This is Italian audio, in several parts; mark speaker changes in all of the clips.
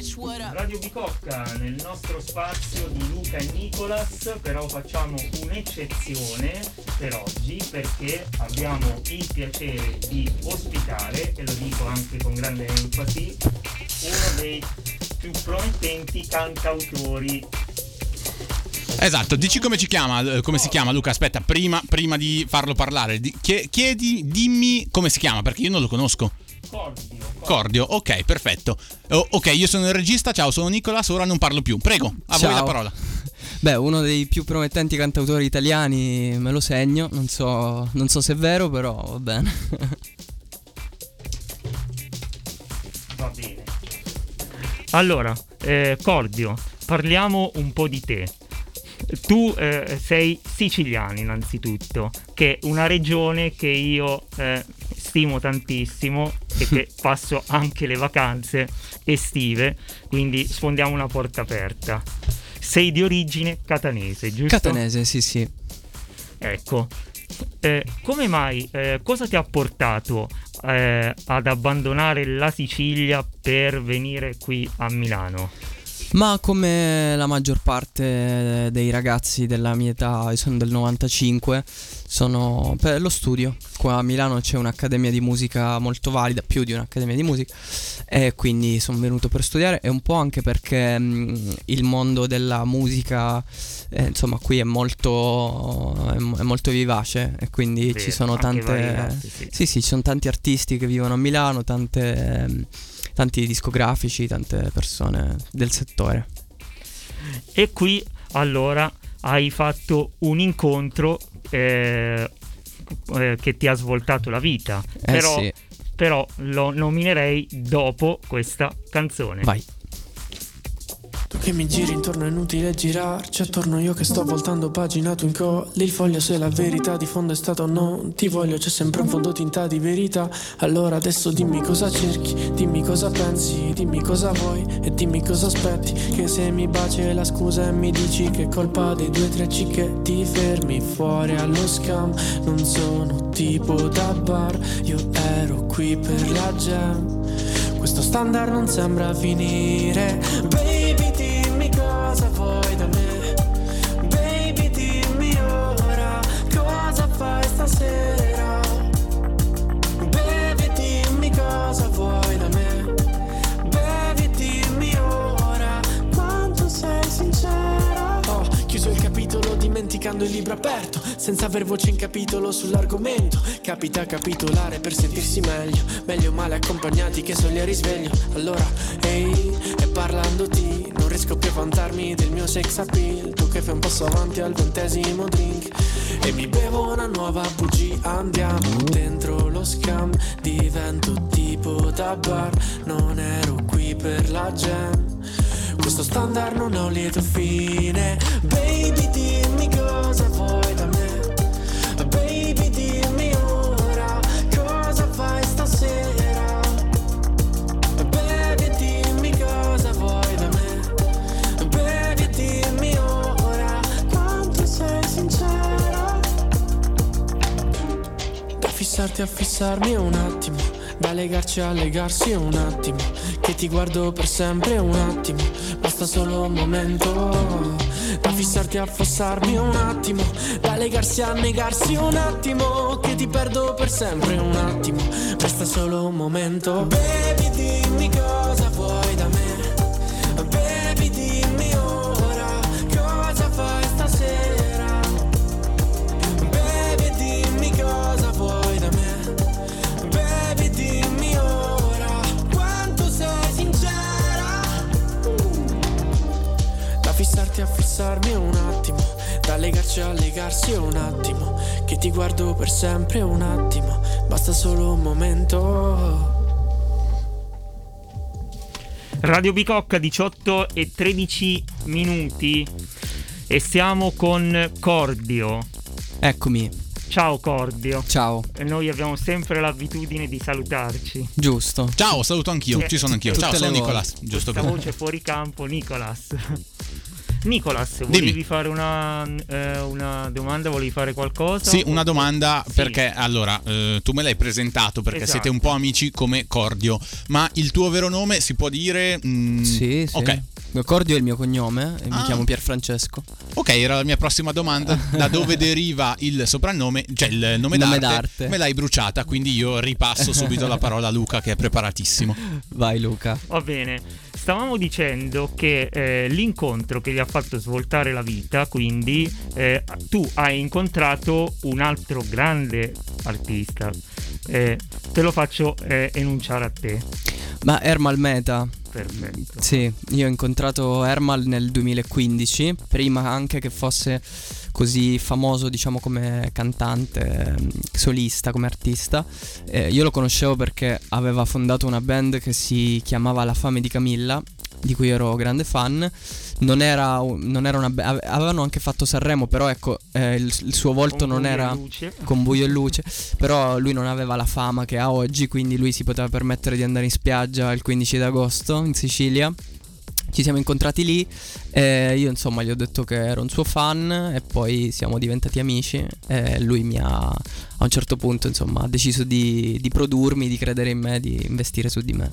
Speaker 1: Radio Bicocca nel nostro spazio di Luca e Nicolas, però facciamo un'eccezione per oggi perché abbiamo il piacere di ospitare, e lo dico anche con grande enfasi, uno dei più promettenti cantautori
Speaker 2: Esatto, dici come chiama, eh, come si chiama Luca, aspetta, prima, prima di farlo parlare, di, chiedi, dimmi come si chiama perché io non lo conosco.
Speaker 1: Cordio.
Speaker 2: Cordio, ok, perfetto. Oh, ok, io sono il regista, ciao, sono Nicolas, ora non parlo più. Prego, a ciao. voi la parola.
Speaker 3: Beh, uno dei più promettenti cantautori italiani, me lo segno, non so, non so se è vero, però va bene.
Speaker 1: va bene. Allora, eh, Cordio, parliamo un po' di te. Tu eh, sei siciliano innanzitutto, che è una regione che io eh, stimo tantissimo e che passo anche le vacanze estive, quindi sfondiamo una porta aperta. Sei di origine catanese, giusto?
Speaker 3: Catanese, sì, sì.
Speaker 1: Ecco, eh, come mai, eh, cosa ti ha portato eh, ad abbandonare la Sicilia per venire qui a Milano?
Speaker 3: Ma come la maggior parte dei ragazzi della mia età, io sono del 95, sono per lo studio. Qua a Milano c'è un'accademia di musica molto valida, più di un'accademia di musica, e quindi sono venuto per studiare e un po' anche perché mh, il mondo della musica, eh, insomma, qui è molto, è, molto vivace e quindi Vero, ci sono tante... Variati, sì. sì, sì, ci sono tanti artisti che vivono a Milano, tante tanti discografici, tante persone del settore.
Speaker 1: E qui allora hai fatto un incontro eh, eh, che ti ha svoltato la vita.
Speaker 3: Eh
Speaker 1: però,
Speaker 3: sì.
Speaker 1: però lo nominerei dopo questa canzone.
Speaker 3: Vai.
Speaker 4: Che mi giri intorno è inutile girarci attorno. Io che sto voltando pagina tu incolli il foglio se la verità di fondo è stata o no. Ti voglio c'è sempre un fondo tinta di verità. Allora adesso dimmi cosa cerchi dimmi cosa pensi dimmi cosa vuoi e dimmi cosa aspetti. Che se mi baci la scusa e mi dici che è colpa dei due tre che ti fermi fuori allo scam. Non sono tipo da bar io ero qui per la jam. Questo standard non sembra finire. Baby fai dimenticando il libro aperto senza aver voce in capitolo sull'argomento. Capita capitolare per sentirsi meglio, meglio male accompagnati che soli a risveglio. Allora, ehi, hey, e parlandoti riesco più a vantarmi del mio sex appeal. Tu che fai un passo avanti al ventesimo drink. E mi bevo una nuova bugia Andiamo dentro lo scam. Divento tipo da bar Non ero qui per la jam. Questo standard non ha un lieto fine. Baby dimmi fissarmi un attimo Da legarci a legarsi un attimo Che ti guardo per sempre un attimo Basta solo un momento Da fissarti a affossarmi un attimo Da legarsi a negarsi un attimo Che ti perdo per sempre un attimo Basta solo un momento. Baby Legarci a legarsi un attimo Che ti guardo per sempre un attimo Basta solo un momento
Speaker 1: Radio Bicocca 18 e 13 minuti e siamo con Cordio.
Speaker 3: Eccomi.
Speaker 1: Ciao Cordio.
Speaker 3: Ciao.
Speaker 1: E noi abbiamo sempre l'abitudine di salutarci.
Speaker 3: Giusto.
Speaker 2: Ciao, saluto anch'io. Ci sono anch'io. Ciao, sono Nicolas.
Speaker 1: Giusto Questa voce fuori campo, Nicolas. Nicolas,
Speaker 2: Dimmi.
Speaker 1: volevi fare una, eh, una domanda? Volevi fare qualcosa?
Speaker 2: Sì, una domanda
Speaker 1: Sì.
Speaker 2: perché allora eh, tu me l'hai presentato perché
Speaker 1: Esatto.
Speaker 2: siete un po' amici come Cordio, ma il tuo vero nome si può dire? Mm,
Speaker 3: Sì, sì.
Speaker 2: Ok,
Speaker 3: Cordio è il mio cognome e
Speaker 2: Ah.
Speaker 3: mi chiamo Pierfrancesco.
Speaker 2: ok, era la mia prossima domanda. Da dove deriva il soprannome, cioè il nome,
Speaker 3: Nome
Speaker 2: d'arte?
Speaker 3: d'arte.
Speaker 2: Me l'hai bruciata, quindi io ripasso subito la parola a Luca che è preparatissimo.
Speaker 3: Vai Luca.
Speaker 1: Va bene, stavamo dicendo che eh, l'incontro che gli ha fatto svoltare la vita, quindi eh, tu hai incontrato un altro grande artista. Eh, te lo faccio eh, enunciare a te.
Speaker 3: Ma Ermal Meta,
Speaker 1: Perfetto.
Speaker 3: sì, io ho incontrato Ermal nel 2015, prima anche che fosse così famoso diciamo come cantante, ehm, solista, come artista. Eh, io lo conoscevo perché aveva fondato una band che si chiamava La Fame di Camilla, di cui ero grande fan. Non era, non era una ave- avevano anche fatto Sanremo, però ecco, eh, il, il suo volto
Speaker 1: Con
Speaker 3: non era con buio e luce, però lui non aveva la fama che ha oggi, quindi lui si poteva permettere di andare in spiaggia il 15 d'agosto in Sicilia. Ci siamo incontrati lì e io insomma gli ho detto che ero un suo fan e poi siamo diventati amici e lui mi ha a un certo punto insomma ha deciso di, di produrmi, di credere in me, di investire su di me.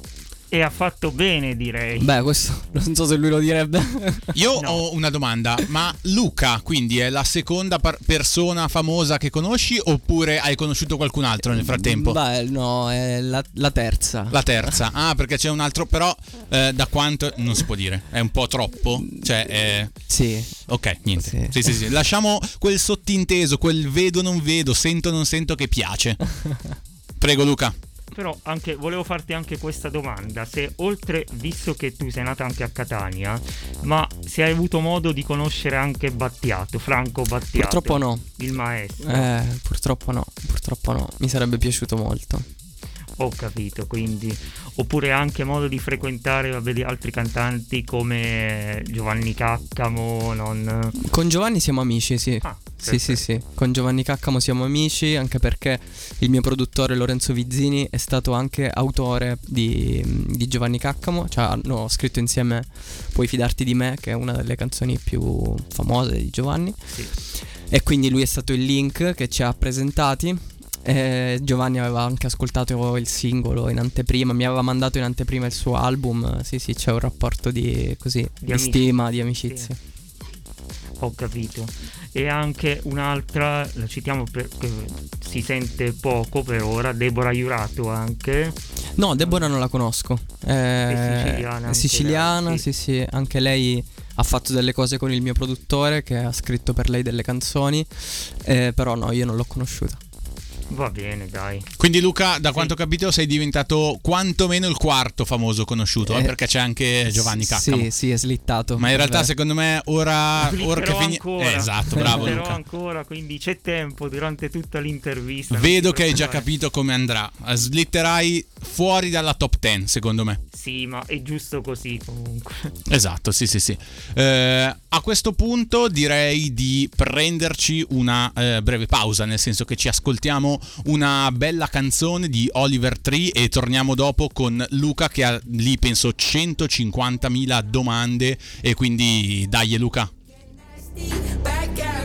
Speaker 1: E ha fatto bene, direi.
Speaker 3: Beh questo non so se lui lo direbbe.
Speaker 2: Io
Speaker 1: No.
Speaker 2: ho una domanda, ma Luca quindi è la seconda par- persona famosa che conosci oppure hai conosciuto qualcun altro nel frattempo?
Speaker 3: Beh no, è la, la terza.
Speaker 2: La terza, ah perché c'è un altro, però eh, da quanto non si può dire, è un po' troppo, cioè è...
Speaker 3: Sì.
Speaker 2: Ok, niente. Sì.
Speaker 3: Sì.
Speaker 2: Sì, sì, Lasciamo quel sottinteso, quel vedo non vedo, sento non sento che piace. Prego Luca.
Speaker 1: Però anche, volevo farti anche questa domanda, se oltre, visto che tu sei nata anche a Catania, ma se hai avuto modo di conoscere anche Battiato, Franco Battiato,
Speaker 3: Purtroppo no.
Speaker 1: il maestro,
Speaker 3: Eh, purtroppo no, purtroppo no. Mi sarebbe piaciuto molto.
Speaker 1: Ho capito, quindi, oppure anche modo di frequentare vabbè, di altri cantanti come Giovanni Caccamo, non...
Speaker 3: Con Giovanni siamo amici, sì.
Speaker 1: Ah,
Speaker 3: Sì, sì, sì. Con Giovanni Caccamo siamo amici, anche perché il mio produttore Lorenzo Vizzini è stato anche autore di, di Giovanni Caccamo. Cioè, hanno scritto insieme Puoi fidarti di me, che è una delle canzoni più famose di Giovanni.
Speaker 1: Sì.
Speaker 3: E quindi lui è stato il link che ci ha presentati. E Giovanni aveva anche ascoltato il singolo in anteprima, mi aveva mandato in anteprima il suo album. Sì, sì, c'è un rapporto di così, di,
Speaker 1: amici-
Speaker 3: stima, di amicizia.
Speaker 1: Ho capito. E anche un'altra, la citiamo perché si sente poco per ora, Deborah Jurato anche.
Speaker 3: No, Deborah non la conosco. Eh,
Speaker 1: È siciliana
Speaker 3: È siciliana,
Speaker 1: lei,
Speaker 3: sì.
Speaker 1: sì.
Speaker 3: sì, Anche lei ha fatto delle cose con il mio produttore che ha scritto per lei delle canzoni. eh, però no, io non l'ho conosciuta.
Speaker 1: Va bene, dai.
Speaker 2: Quindi Luca, da
Speaker 1: Sì.
Speaker 2: quanto ho capito sei diventato quantomeno il quarto famoso conosciuto, eh,
Speaker 3: Eh,
Speaker 2: perché c'è anche Giovanni Caccamo.
Speaker 3: Sì, sì, è slittato.
Speaker 2: Ma in realtà
Speaker 3: Vabbè.
Speaker 2: secondo me ora, ora che fini-
Speaker 1: ancora.
Speaker 2: Eh, esatto, bravo Luca.
Speaker 1: ancora, quindi c'è tempo durante tutta l'intervista.
Speaker 2: Vedo che hai già capito come andrà. Slitterai fuori dalla top 10, secondo me.
Speaker 1: Sì, ma è giusto così comunque.
Speaker 2: Esatto, sì, sì, sì. Eh, a questo punto direi di prenderci una eh, breve pausa, nel senso che ci ascoltiamo una bella canzone di Oliver Tree e torniamo dopo con Luca che ha lì penso 150.000 domande e quindi dai Luca.
Speaker 5: back at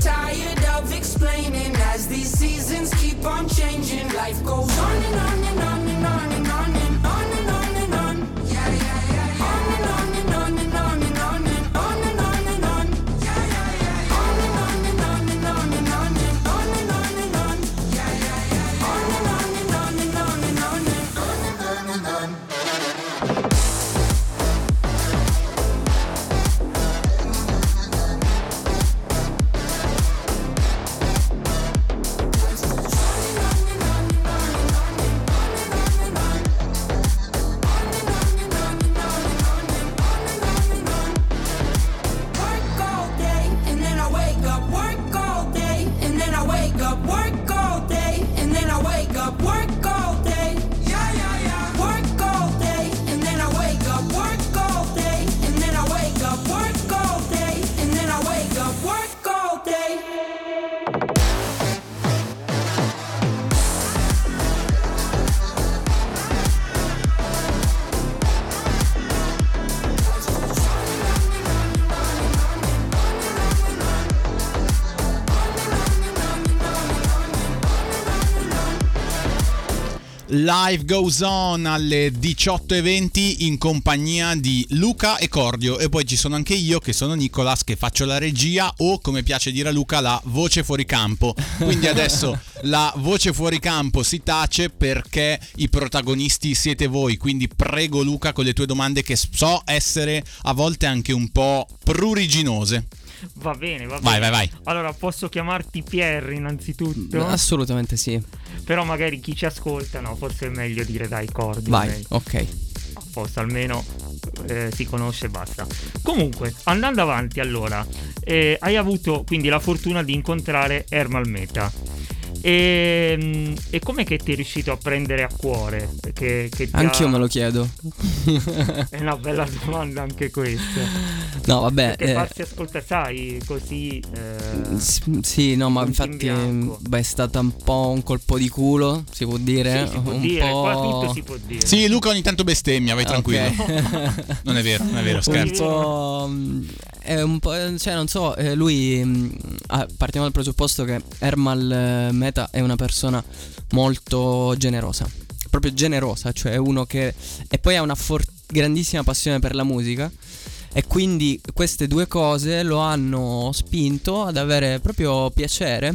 Speaker 5: tired of explaining as these seasons keep on changing. Life goes on and on and on
Speaker 2: Live Goes On alle 18.20 in compagnia di Luca e Cordio e poi ci sono anche io che sono Nicolas che faccio la regia o come piace dire a Luca la voce fuori campo. Quindi adesso la voce fuori campo si tace perché i protagonisti siete voi, quindi prego Luca con le tue domande che so essere a volte anche un po' pruriginose.
Speaker 1: Va bene, va bene.
Speaker 2: Vai, vai, vai.
Speaker 1: Allora, posso chiamarti Pierre innanzitutto?
Speaker 3: Assolutamente sì.
Speaker 1: Però magari chi ci ascolta, no, forse è meglio dire dai cordi.
Speaker 3: Vai, ok.
Speaker 1: Apposta, almeno eh, si conosce e basta. Comunque, andando avanti, allora, eh, hai avuto quindi la fortuna di incontrare Ermal Meta. E, e com'è che ti è riuscito a prendere a cuore? Che, che
Speaker 3: Anch'io
Speaker 1: ha...
Speaker 3: me lo chiedo.
Speaker 1: è una bella domanda anche questa.
Speaker 3: No, vabbè.
Speaker 1: Perché
Speaker 3: eh,
Speaker 1: farsi ascoltare, sai, così... Eh,
Speaker 3: s- sì, no, ma
Speaker 1: in
Speaker 3: infatti
Speaker 1: bianco.
Speaker 3: beh, è stato un po' un colpo di culo, si può dire.
Speaker 1: sì, si può
Speaker 3: un
Speaker 1: dire,
Speaker 3: po'...
Speaker 1: qua tutto si può dire.
Speaker 2: Sì, Luca ogni tanto bestemmia, vai tranquillo.
Speaker 3: ok.
Speaker 2: Non è vero, non è vero,
Speaker 3: un
Speaker 2: scherzo.
Speaker 3: po'. mm, È un po'. Cioè, non so, eh, lui. mm, ah, partiamo dal presupposto che Ermal eh, Meta è una persona molto generosa. Proprio generosa, cioè uno che. E poi ha una for- grandissima passione per la musica. E quindi queste due cose lo hanno spinto ad avere proprio piacere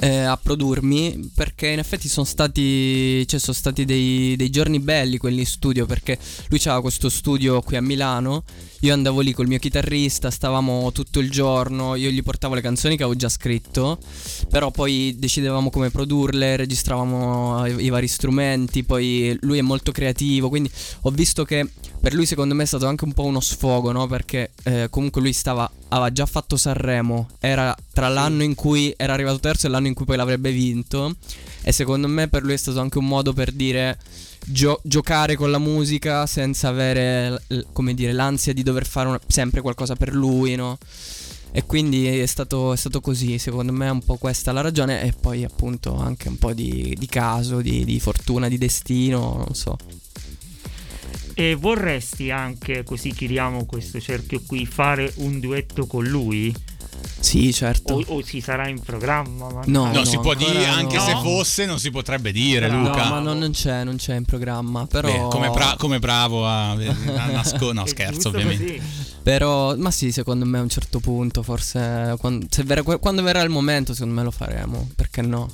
Speaker 3: eh, a produrmi perché in effetti sono stati, cioè, sono stati dei, dei giorni belli quelli in studio perché lui aveva questo studio qui a Milano, io andavo lì col mio chitarrista, stavamo tutto il giorno, io gli portavo le canzoni che avevo già scritto, però poi decidevamo come produrle, registravamo i, i vari strumenti, poi lui è molto creativo, quindi ho visto che per lui secondo me è stato anche un po' uno sfogo, no? Perché eh, comunque lui stava, aveva già fatto Sanremo, era tra l'anno in cui era arrivato terzo e l'anno in cui poi l'avrebbe vinto. E secondo me per lui è stato anche un modo per dire gio- giocare con la musica senza avere, come dire, l'ansia di dover fare una- sempre qualcosa per lui, no? E quindi è stato, è stato così, secondo me è un po' questa la ragione e poi appunto anche un po' di, di caso, di, di fortuna, di destino, non so.
Speaker 1: E vorresti anche, così chiudiamo questo cerchio qui, fare un duetto con lui?
Speaker 3: Sì, certo.
Speaker 1: O, o si sarà in programma? Ma
Speaker 3: No,
Speaker 2: Non
Speaker 3: no,
Speaker 2: si può dire,
Speaker 3: no.
Speaker 2: anche se fosse, non si potrebbe dire,
Speaker 1: No,
Speaker 2: Luca.
Speaker 3: No, ma non, non c'è, non c'è in programma. Però.
Speaker 2: Beh, come, bra- come bravo a, a nasco- no scherzo ovviamente
Speaker 1: così.
Speaker 3: Però, ma sì, secondo me a un certo punto, forse. Quando, se verrà, quando verrà il momento, secondo me lo faremo. Perché no?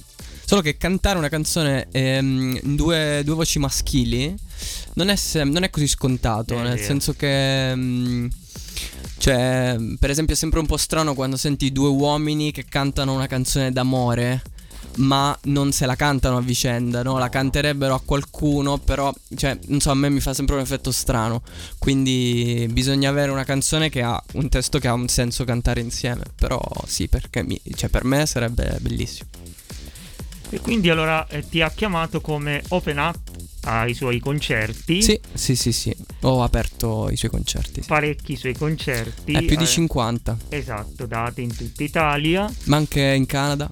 Speaker 3: Solo che cantare una canzone ehm, in due, due voci maschili non è, sem- non è così scontato.
Speaker 1: È
Speaker 3: nel
Speaker 1: vero.
Speaker 3: senso che. mm, cioè, per esempio, è sempre un po' strano quando senti due uomini che cantano una canzone d'amore. Ma non se la cantano a vicenda, no? La canterebbero a qualcuno, però, cioè, non so, a me mi fa sempre un effetto strano. Quindi bisogna avere una canzone che ha un testo che ha un senso cantare insieme. Però sì, perché mi- cioè, per me sarebbe bellissimo.
Speaker 1: E quindi allora eh, ti ha chiamato come open up ai suoi concerti.
Speaker 3: Sì, sì, sì, sì. Ho aperto i suoi concerti. sì.
Speaker 1: Parecchi suoi concerti.
Speaker 3: È più di
Speaker 1: eh,
Speaker 3: 50.
Speaker 1: Esatto, date in tutta Italia.
Speaker 3: Ma anche in Canada,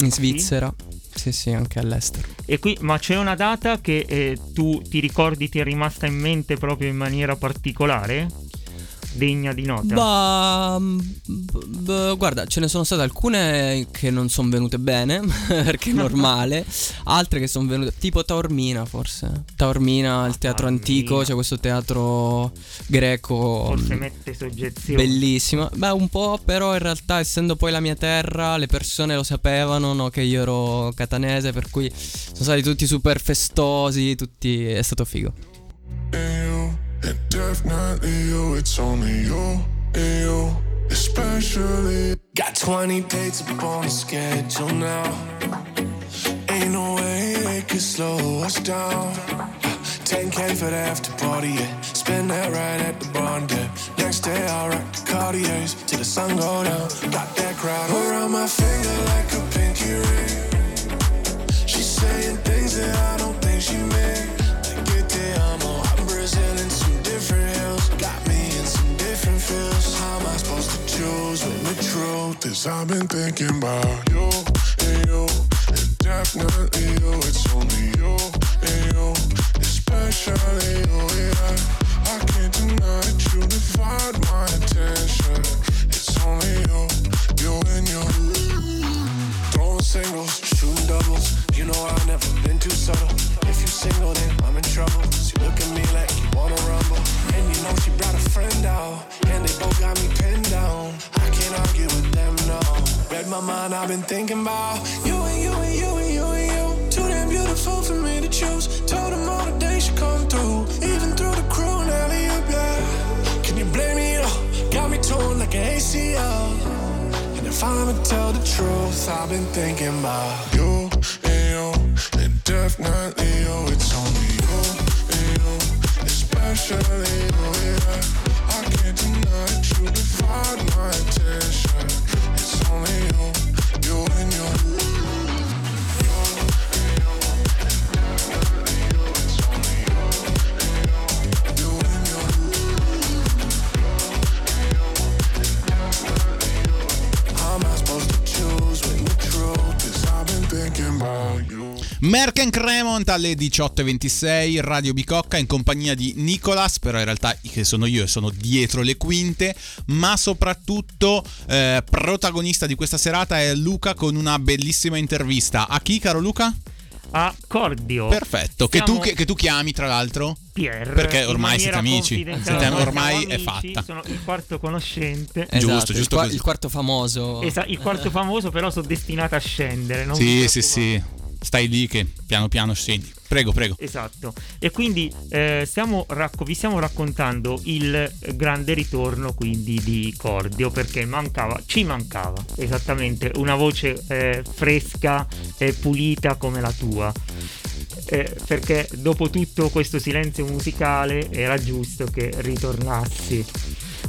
Speaker 3: in
Speaker 1: Ah, sì?
Speaker 3: Svizzera. Sì, sì, anche all'estero.
Speaker 1: E qui, ma c'è una data che eh, tu ti ricordi ti è rimasta in mente proprio in maniera particolare? Degna di nota?
Speaker 3: Bah, mm, b- b- guarda, ce ne sono state alcune che non sono venute bene, perché è normale, altre che sono venute, tipo Taormina forse. Taormina, il teatro
Speaker 1: Taormina.
Speaker 3: antico, c'è questo teatro greco.
Speaker 1: Forse
Speaker 3: mm,
Speaker 1: mette soggezione.
Speaker 3: Bellissimo, beh un po' però in realtà essendo poi la mia terra le persone lo sapevano no, che io ero catanese per cui sono stati tutti super festosi, tutti... è stato figo.
Speaker 6: And definitely you. It's only you and you, especially.
Speaker 4: Got 20 dates up on the schedule now. Ain't no way they could slow us down. 10k for the after party, yeah. Spend that right at the barn dip. Next day I'll rock the Cartiers till the sun go down. Got that crowd around my finger like a pinky ring. She's saying things that I don't when the truth is?
Speaker 6: Cause I've been thinking about you and you, and definitely you. It's only you and you, especially you. Yeah, I can't deny that you divide my attention. It's only you, you and you
Speaker 4: singles, shooting doubles. You know I've never been too subtle. If
Speaker 7: you single, then I'm in trouble. She look at me like you wanna rumble, and you know she brought a friend out, and they both got me pinned down. I can't argue with them, no. Read
Speaker 4: my mind, I've been thinking about you and you and you and you and you. Too damn beautiful for me to choose. Told them all the day she come through, even through the cruel and alley up, yeah. Can you blame me? Oh, got me torn like an ACL. And if I'ma tell the truth, I've been thinking about
Speaker 6: You and you, and definitely you. It's only you and you, especially you. Yeah, I can't deny that you divide
Speaker 2: alle 18.26, Radio Bicocca in compagnia di Nicolas, però in realtà che sono io e sono dietro le quinte, ma soprattutto eh, protagonista di questa serata è Luca con una bellissima intervista. A chi, caro Luca?
Speaker 1: A Cordio.
Speaker 2: Perfetto, che tu, che, che tu chiami tra l'altro?
Speaker 1: Pierre,
Speaker 2: Perché ormai siete amici. Siete- ormai è
Speaker 1: amici,
Speaker 2: fatta.
Speaker 1: Sono il quarto conoscente.
Speaker 2: Giusto,
Speaker 3: Esatto, il,
Speaker 2: giusto
Speaker 3: qua-
Speaker 2: così.
Speaker 3: il quarto famoso.
Speaker 1: Esa- il quarto famoso, però sono destinato a scendere.
Speaker 2: Sì, sì, sì. Stai lì che piano piano scendi. Prego, prego.
Speaker 1: Esatto, e quindi eh, stiamo racco- vi stiamo raccontando il grande ritorno quindi di Cordio perché mancava, ci mancava esattamente una voce eh, fresca e pulita come la tua. Eh, perché dopo tutto questo silenzio musicale era giusto che ritornassi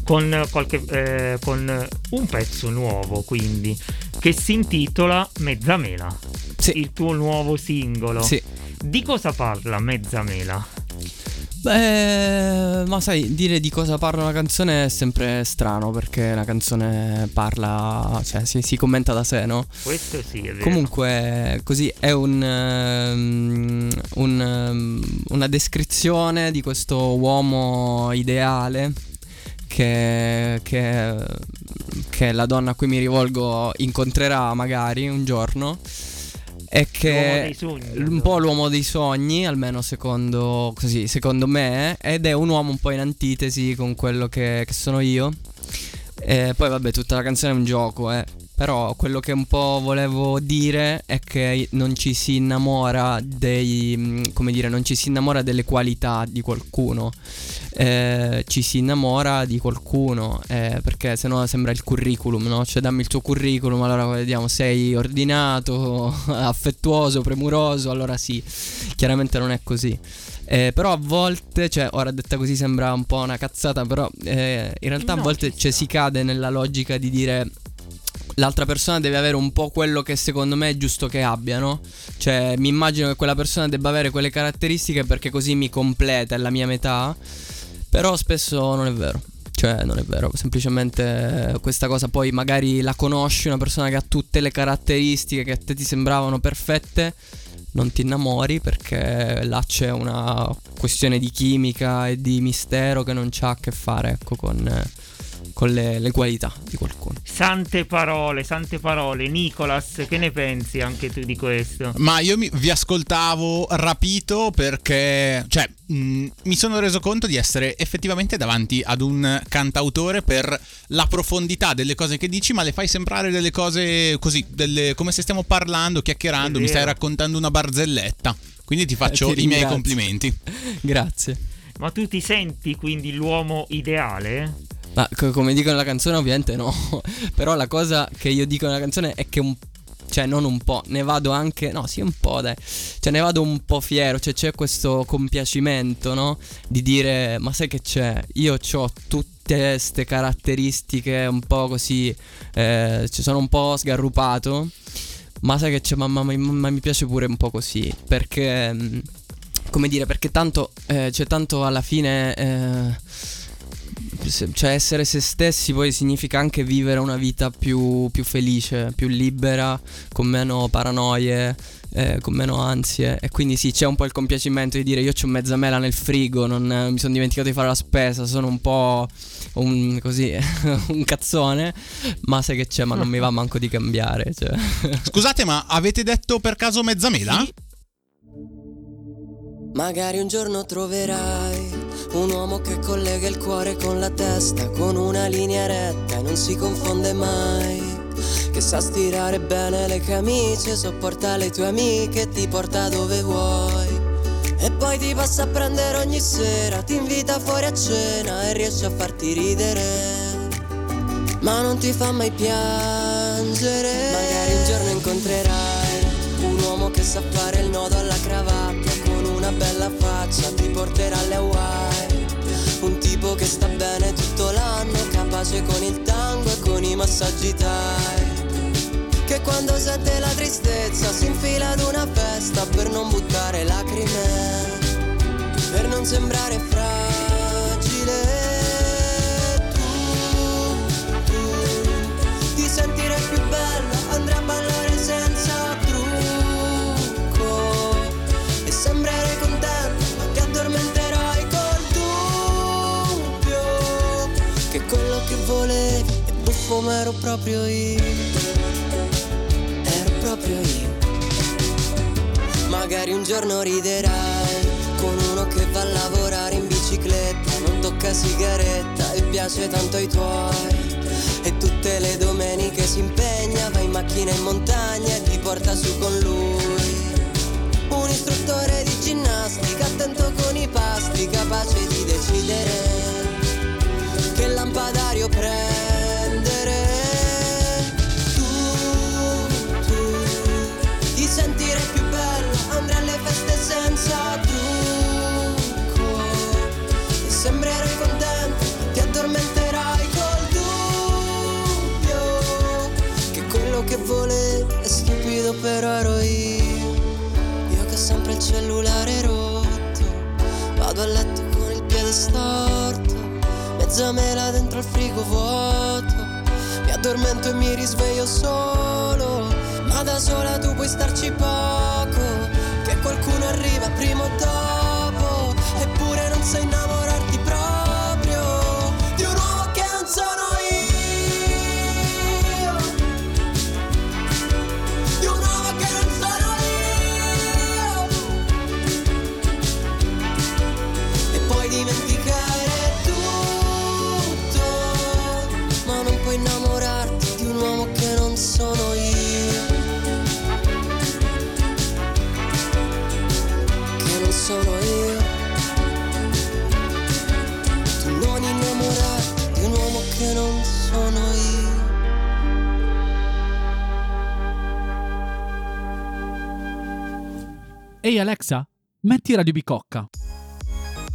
Speaker 1: con, qualche, eh, con un pezzo nuovo quindi che si intitola Mezzamela
Speaker 3: Sì.
Speaker 1: il tuo nuovo singolo
Speaker 3: Sì.
Speaker 1: Di cosa parla Mezzamela?
Speaker 3: Beh, ma sai, dire di cosa parla una canzone è sempre strano perché la canzone parla, cioè si, si commenta da sé, no?
Speaker 1: Questo sì, è vero.
Speaker 3: Comunque, così è un, ehm, un, ehm, una descrizione di questo uomo ideale che, che, che la donna a cui mi rivolgo incontrerà magari un giorno.
Speaker 1: L'uomo
Speaker 3: che
Speaker 1: sogni,
Speaker 3: un po' l'uomo dei sogni, almeno secondo, così, secondo me, ed è un uomo un po' in antitesi con quello che, che sono io. E poi vabbè, tutta la canzone è un gioco, eh. Però quello che un po' volevo dire è che non ci si innamora dei. mm, come dire, non ci si innamora delle qualità di qualcuno. Eh, ci si innamora di qualcuno. eh, perché sennò sembra il curriculum, no? Cioè dammi il tuo curriculum, allora vediamo, sei ordinato, affettuoso, premuroso, allora sì. Chiaramente non è così. Eh, però a volte, cioè, ora detta così sembra un po' una cazzata, però eh, in realtà
Speaker 1: No,
Speaker 3: a volte
Speaker 1: ci
Speaker 3: cioè, si cade nella logica di dire l'altra persona deve avere un po' quello che secondo me è giusto che abbia, no? Cioè, mi immagino che quella persona debba avere quelle caratteristiche perché così mi completa, è la mia metà. Però spesso non è vero. Cioè, non è vero, semplicemente eh, questa cosa poi magari la conosci, una persona che ha tutte le caratteristiche che a te ti sembravano perfette, non ti innamori perché là c'è una questione di chimica e di mistero che non c'ha a che fare, ecco, con, eh, con le, le qualità di qualcuno.
Speaker 1: Sante parole, sante parole. Nicolas, che ne pensi anche tu di questo?
Speaker 2: Ma io mi- vi ascoltavo rapito perché, cioè, mh, mi sono reso conto di essere effettivamente davanti ad un cantautore per la profondità delle cose che dici, ma le fai sembrare delle cose così, delle- come se stiamo parlando, chiacchierando, mi stai raccontando una barzelletta. Quindi ti faccio
Speaker 3: Eh, ti
Speaker 2: i miei complimenti.
Speaker 3: Grazie.
Speaker 1: Ma tu ti senti quindi l'uomo ideale?
Speaker 3: Ma co- come dico nella canzone ovviamente no, però la cosa che io dico nella canzone è che un cioè non un po', ne vado anche, no sì un po' dai, cioè ne vado un po' fiero, cioè c'è questo compiacimento, no? Di dire, ma sai che c'è, io ho tutte queste caratteristiche un po' così, eh, ci sono un po' sgarrupato, ma sai che c'è, ma, ma- ma- ma mi piace pure un po' così, perché, mm, come dire, perché tanto, eh, c'è tanto alla fine... eh, cioè essere se stessi poi significa anche vivere una vita più, più felice, più libera, con meno paranoie, eh, con meno ansie. E quindi sì, c'è un po' il compiacimento di dire io c'ho mezza mela nel frigo, non eh, mi sono dimenticato di fare la spesa, sono un po' un, così, un cazzone, ma sai che c'è, ma non mi va manco di cambiare. Cioè.
Speaker 2: Scusate, ma avete detto per caso mezzamela?
Speaker 8: Magari un giorno troverai un uomo che collega il cuore con la testa, con una linea retta e non si confonde mai. che sa stirare bene le camicie, sopporta le tue amiche, ti porta dove vuoi. E poi ti passa a prendere ogni sera, ti invita fuori a cena e riesce a farti ridere. Ma non ti fa mai piangere. Magari un giorno incontrerai un uomo che sa fare il nodo alla cravatta, una bella faccia ti porterà alle Hawaii. Un tipo che sta bene tutto l'anno, capace con il tango e con i massaggi Thai. Che quando sente la tristezza si infila ad una festa per non buttare lacrime, per non sembrare fragile. Ma ero proprio io ero proprio io. Magari un giorno riderai con uno che va a lavorare in bicicletta, non tocca sigaretta e piace tanto ai tuoi. E tutte le domeniche si impegna, va in macchina in montagna e ti porta su con lui. Un istruttore di ginnastica, attento con i pasti, capace di decidere che lampadario prendere. Però ero io, io che ho sempre il cellulare rotto, vado a letto con il piede storto, mezza mela dentro il frigo vuoto. Mi addormento e mi risveglio solo Ma da sola tu puoi starci poco Che qualcuno arriva prima o dopo
Speaker 9: Alexa, metti Radio Bicocca.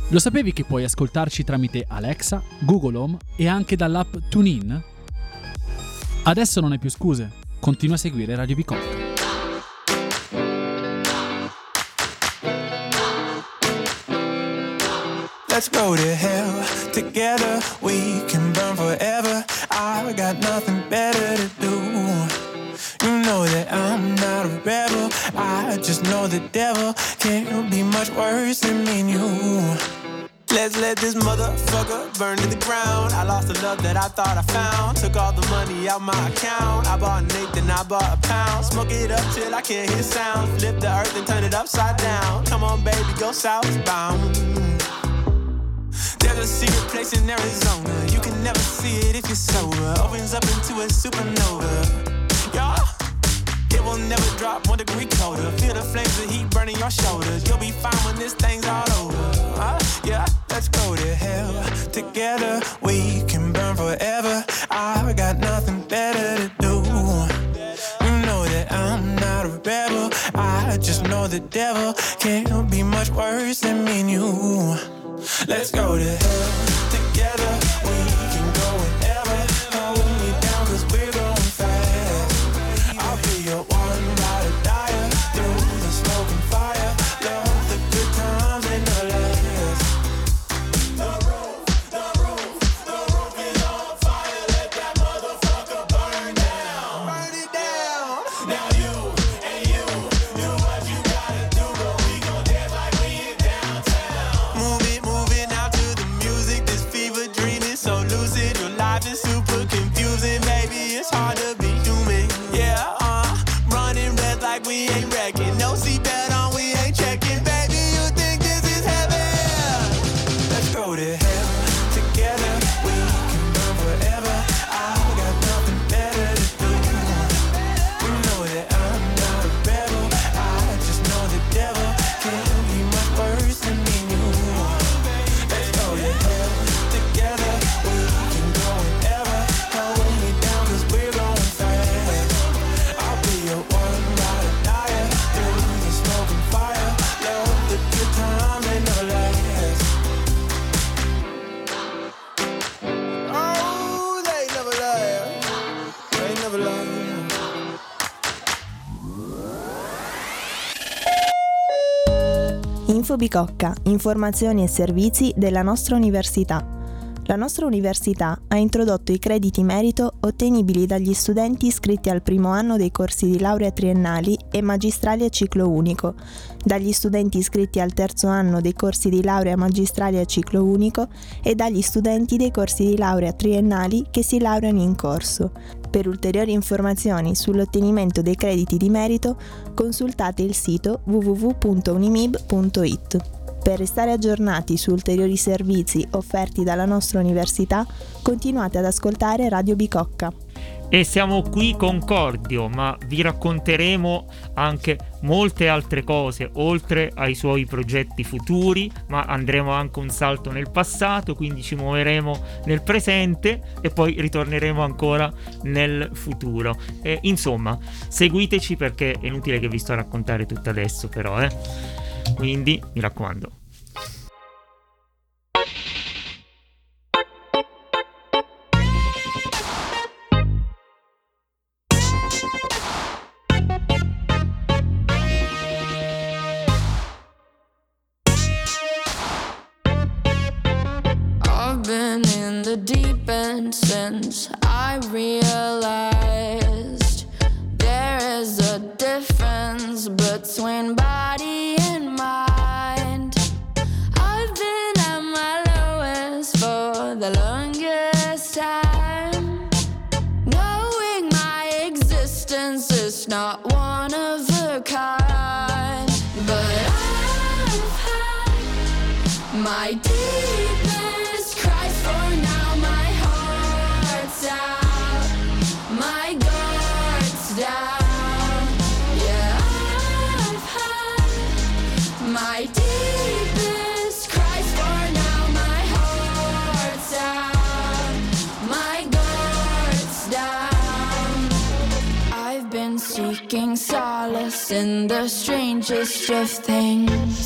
Speaker 9: Lo sapevi che puoi ascoltarci tramite Alexa, Google Home e anche dall'app TuneIn? Adesso non hai più scuse, continua a seguire Radio Bicocca.
Speaker 10: Let's go to hell together. We can burn forever. I got nothing better to do. Know that I'm not a rebel. I just know the devil can't be much worse than me and you. Let's let this motherfucker burn to the ground. I lost the love that I thought I found. Took all the money out my account. I bought an eighth and I bought a pound. Smoke it up till I can't hear sound. Flip the earth and turn it upside down. Come on, baby, go southbound. There's a secret place in Arizona. You can never see it if you're sober. Opens up into a supernova. Yeah. Never drop one degree colder. Feel the flames of heat burning your shoulders. You'll be fine when this thing's all over. Huh? Yeah, let's go to hell together. We can burn forever. I've got nothing better to do. You know that I'm not a rebel. I just know the devil can't be much worse than me and you. Let's go to hell together.
Speaker 11: Infobicocca, informazioni e servizi della nostra università. La nostra università ha introdotto i crediti merito ottenibili dagli studenti iscritti al primo anno dei corsi di laurea triennali e magistrali a ciclo unico, dagli studenti iscritti al terzo anno dei corsi di laurea magistrali a ciclo unico e dagli studenti dei corsi di laurea triennali che si laureano in corso. Per ulteriori informazioni sull'ottenimento dei crediti di merito, consultate il sito www.unimib.it. Per restare aggiornati su ulteriori servizi offerti dalla nostra università, continuate ad ascoltare Radio Bicocca.
Speaker 1: E siamo qui con Cordio, ma vi racconteremo anche molte altre cose, oltre ai suoi progetti futuri, ma andremo anche un salto nel passato, quindi ci muoveremo nel presente e poi ritorneremo ancora nel futuro. E, insomma, seguiteci perché è inutile che vi sto a raccontare tutto adesso, però, eh. Quindi mi raccomando.
Speaker 12: Realized there is a difference between strangest of things.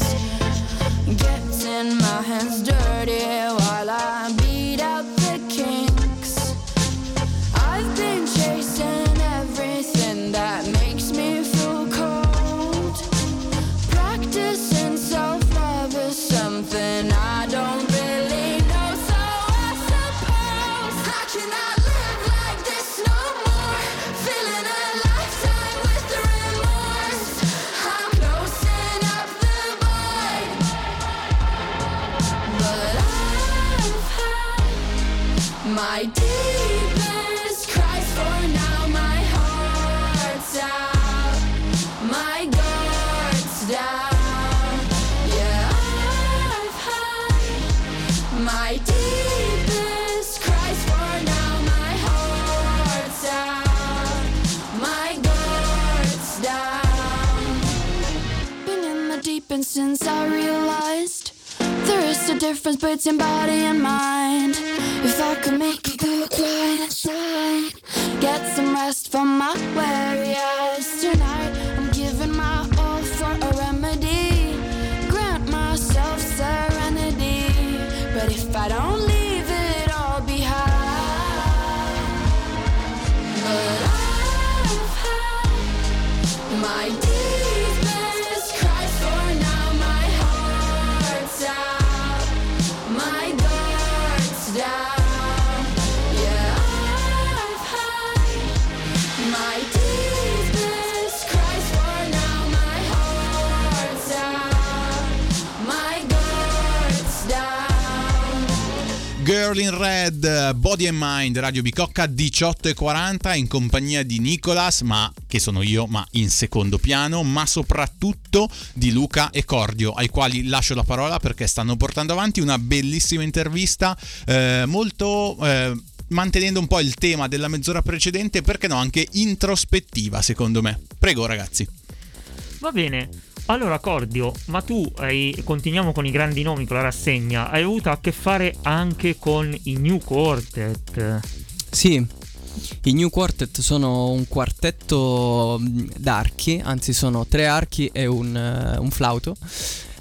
Speaker 12: Since I realized there is a difference between body and mind. If I could make it go quiet get some rest from my weary eyes tonight.
Speaker 2: Girl Red, Body and Mind, Radio Bicocca 18.40 in compagnia di Nicolas, ma che sono io, ma in secondo piano, ma soprattutto di Luca e Cordio, ai quali lascio la parola perché stanno portando avanti una bellissima intervista eh, molto... eh, mantenendo un po' il tema della mezz'ora precedente, perché no, anche introspettiva secondo me. Prego ragazzi.
Speaker 1: Va bene. Allora, Cordio, ma tu hai, continuiamo con i grandi nomi, con la rassegna. Hai avuto a che fare anche con i New Quartet.
Speaker 3: Sì, i New Quartet sono un quartetto mh, d'archi, anzi sono tre archi e un, eh, un flauto.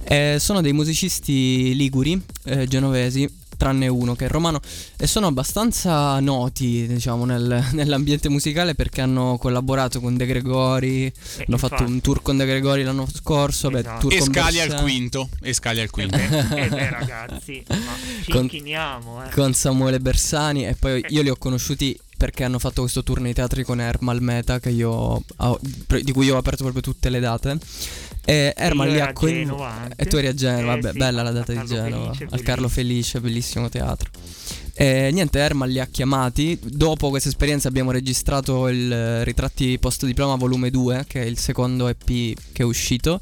Speaker 3: Eh, sono dei musicisti liguri, eh, genovesi, tranne uno che è romano e sono abbastanza noti diciamo nel- nell'ambiente musicale perché hanno collaborato con De Gregori, hanno fatto un tour con De Gregori l'anno scorso, beh,
Speaker 1: Esatto.
Speaker 3: tour
Speaker 2: E
Speaker 3: con
Speaker 2: scali al quinto. E scali al quinto.
Speaker 1: Eh beh, ragazzi, ma ci
Speaker 3: Con-
Speaker 1: inchiniamo, eh.
Speaker 3: con Samuele Bersani e poi io li ho conosciuti perché hanno fatto questo tour nei teatri con Ermal Meta che io ho- di cui io ho aperto proprio tutte le date e Ermal
Speaker 1: io
Speaker 3: li ha
Speaker 1: a
Speaker 3: coin-
Speaker 1: Genova anche.
Speaker 3: e tu eri a Genova
Speaker 1: Eh
Speaker 3: vabbè
Speaker 1: sì,
Speaker 3: bella la data di Genova
Speaker 1: Felice,
Speaker 3: al Carlo Felice bellissimo teatro e niente Ermal li ha chiamati dopo questa esperienza abbiamo registrato il eh, Ritratti post diploma volume 2 che è il secondo EP che è uscito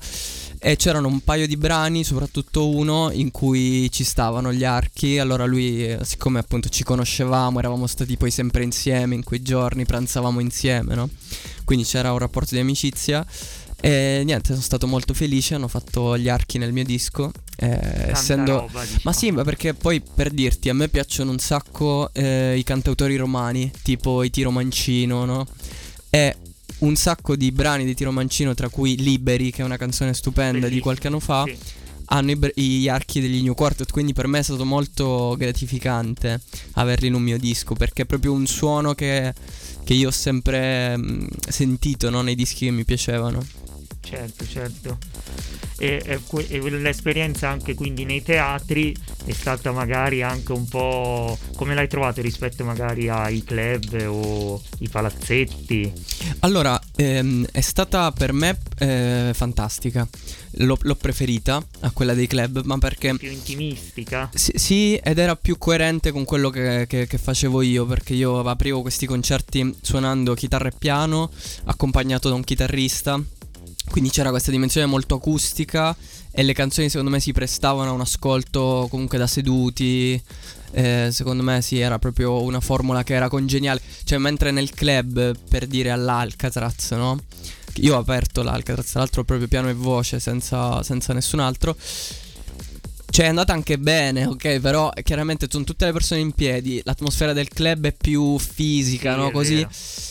Speaker 3: e c'erano un paio di brani, soprattutto uno in cui ci stavano gli archi. Allora lui, eh, siccome appunto ci conoscevamo, eravamo stati poi sempre insieme in quei giorni, pranzavamo insieme, no? Quindi c'era un rapporto di amicizia. E niente, sono stato molto felice. Hanno fatto gli archi nel mio disco. eh, essendo.
Speaker 1: roba, diciamo.
Speaker 3: Ma sì, ma perché poi per dirti, a me piacciono un sacco eh, i cantautori romani, tipo i Tiro Mancino, no? E un sacco di brani di Tiro Mancino, tra cui Liberi, che è una canzone stupenda di qualche anno fa,
Speaker 1: Sì.
Speaker 3: hanno i gli archi degli New Quartet, quindi per me è stato molto gratificante averli in un mio disco, perché è proprio un suono che, che io ho sempre mm, sentito no? nei dischi che mi piacevano.
Speaker 1: Certo, certo. E, e e l'esperienza anche quindi nei teatri è stata magari anche un po' come l'hai trovato rispetto magari ai club o i palazzetti?
Speaker 3: Allora, ehm, è stata per me eh, fantastica. L'ho, l'ho preferita a quella dei club, ma perché
Speaker 1: Più intimistica?
Speaker 3: Sì, sì, ed era più coerente con quello che, che- che facevo io, perché io aprivo questi concerti suonando chitarra e piano, accompagnato da un chitarrista. Quindi c'era questa dimensione molto acustica e le canzoni secondo me si prestavano a un ascolto comunque da seduti. Eh, secondo me sì, era proprio una formula che era congeniale. Cioè, mentre nel club, per dire all'Alcatraz, no? Io ho aperto l'Alcatraz, tra l'altro proprio piano e voce, senza, senza nessun altro. Cioè è andata anche bene, ok? Però chiaramente sono tutte le persone in piedi. L'atmosfera del club è più fisica,
Speaker 1: Sì,
Speaker 3: no? Così.
Speaker 1: vero.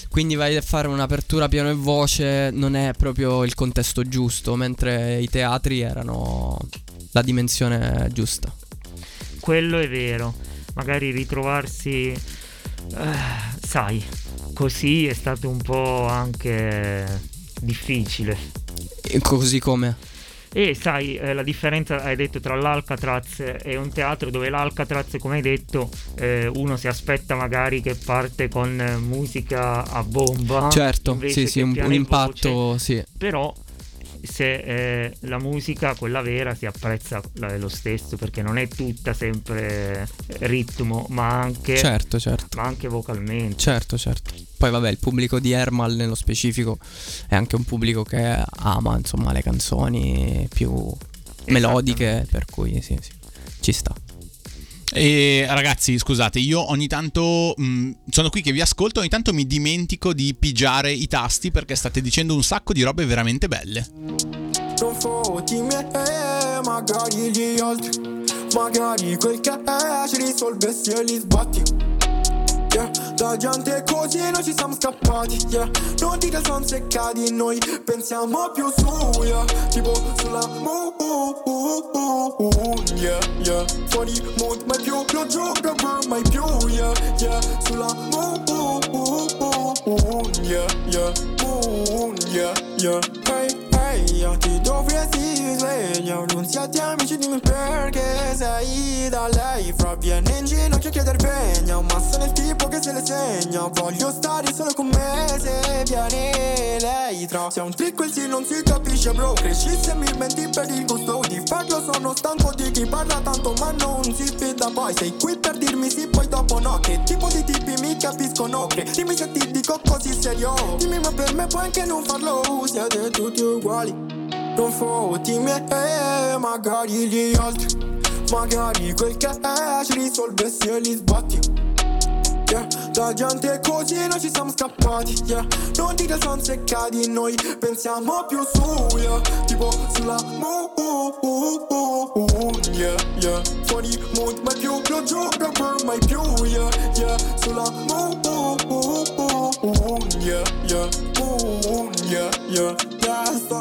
Speaker 3: Quindi vai a fare un'apertura piano e voce, non è proprio il contesto giusto. Mentre i teatri erano la dimensione giusta.
Speaker 1: Quello è vero. Magari ritrovarsi, eh, sai, così è stato un po' anche difficile.
Speaker 3: E così come.
Speaker 1: E sai, eh, la differenza hai detto tra l'Alcatraz e un teatro dove l'Alcatraz, come hai detto, eh, uno si aspetta magari che parte con eh, musica a bomba.
Speaker 3: certo, sì, sì, un, un impatto, sì.
Speaker 1: Però se eh, la musica, quella vera, si apprezza lo stesso perché non è tutta sempre eh, ritmo, ma anche,
Speaker 3: Certo, certo.
Speaker 1: ma anche vocalmente.
Speaker 3: Certo, certo. Poi vabbè, il pubblico di Ermal nello specifico è anche un pubblico che ama, insomma, le canzoni più melodiche, per cui sì, sì, ci sta.
Speaker 2: E ragazzi, scusate, io ogni tanto mh, sono qui che vi ascolto, ogni tanto mi dimentico di pigiare i tasti perché state dicendo un sacco di robe veramente belle.
Speaker 13: Non fotti me, eh, magari gli altri Magari quel che è ci sbatti Yeah, la gente così noi ci siamo scappati Yeah, non dite sono seccati noi pensiamo più su Yeah, tipo sulla moon Yeah, yeah, fuori mood mai più Lo gioco per mai più Yeah, yeah, sulla moon Yeah, yeah, moon Yeah, yeah, hey ti dovresti svegliare Non siate amici, dimmi perché sei da lei. Fra viene in ginocchio a chiedere pegna Ma sono il tipo che se le segna Voglio stare solo con me se viene lei. Tra se è un trick quel sì non si capisce bro. Cresci se mi menti per il gusto. Di farlo Sono stanco di chi parla tanto ma non si fida poi Sei qui per dirmi sì poi dopo no. Che tipo di tipi mi capiscono? Che dimmi se ti dico così serio. Dimmi ma per me puoi anche non farlo. Siete tutti uguali Non fotti me e magari gli altri Magari quel che è ci risolvessi e li sbatti Yeah, la gente così noi ci siamo scappati Yeah, non dite sono seccati noi pensiamo più su Yeah, tipo sulla moon Yeah, yeah, fuori mood mai più Lo gioco per mai più Yeah, yeah, sulla moon Yeah, yeah, moon Yeah, yeah, yeah, sto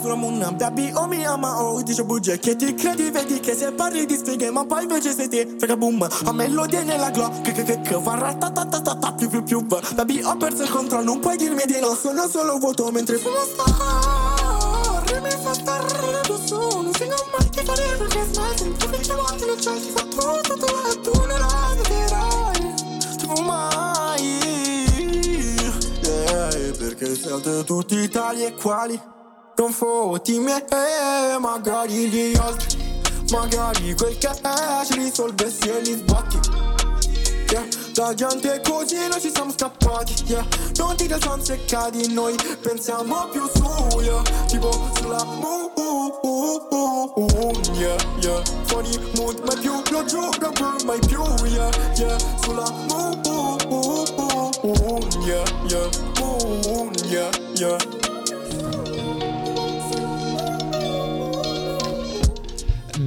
Speaker 13: sulla Ramona Baby oh mi ama oh Dice bugie che ti credi vedi che se parli di sfighe Ma poi invece sei te Frega boom. A me lo tieni nella gla Che che che che Fa ratatatatata più più più. Baby ho perso il controllo Non puoi dirmi di no. Sono solo vuoto mentre fumo sta Mi fa stare addosso Non singo mai ti fare perché smai Sempre che chiamati non c'è Chi fa tutto tu tu non la vedrai Tipo mai Perché siete tutti tali e quali? Non fotti me e magari gli altri Magari quel che è ci risolve se li sbatti. Yeah, la gente è così noi ci siamo scappati Yeah, non ti siamo seccati noi pensiamo più su Yeah, tipo sulla moon Yeah, yeah, fuori mood mai più lo giuro mai più Yeah, yeah, sulla moon Yeah, yeah, moon Yeah, yeah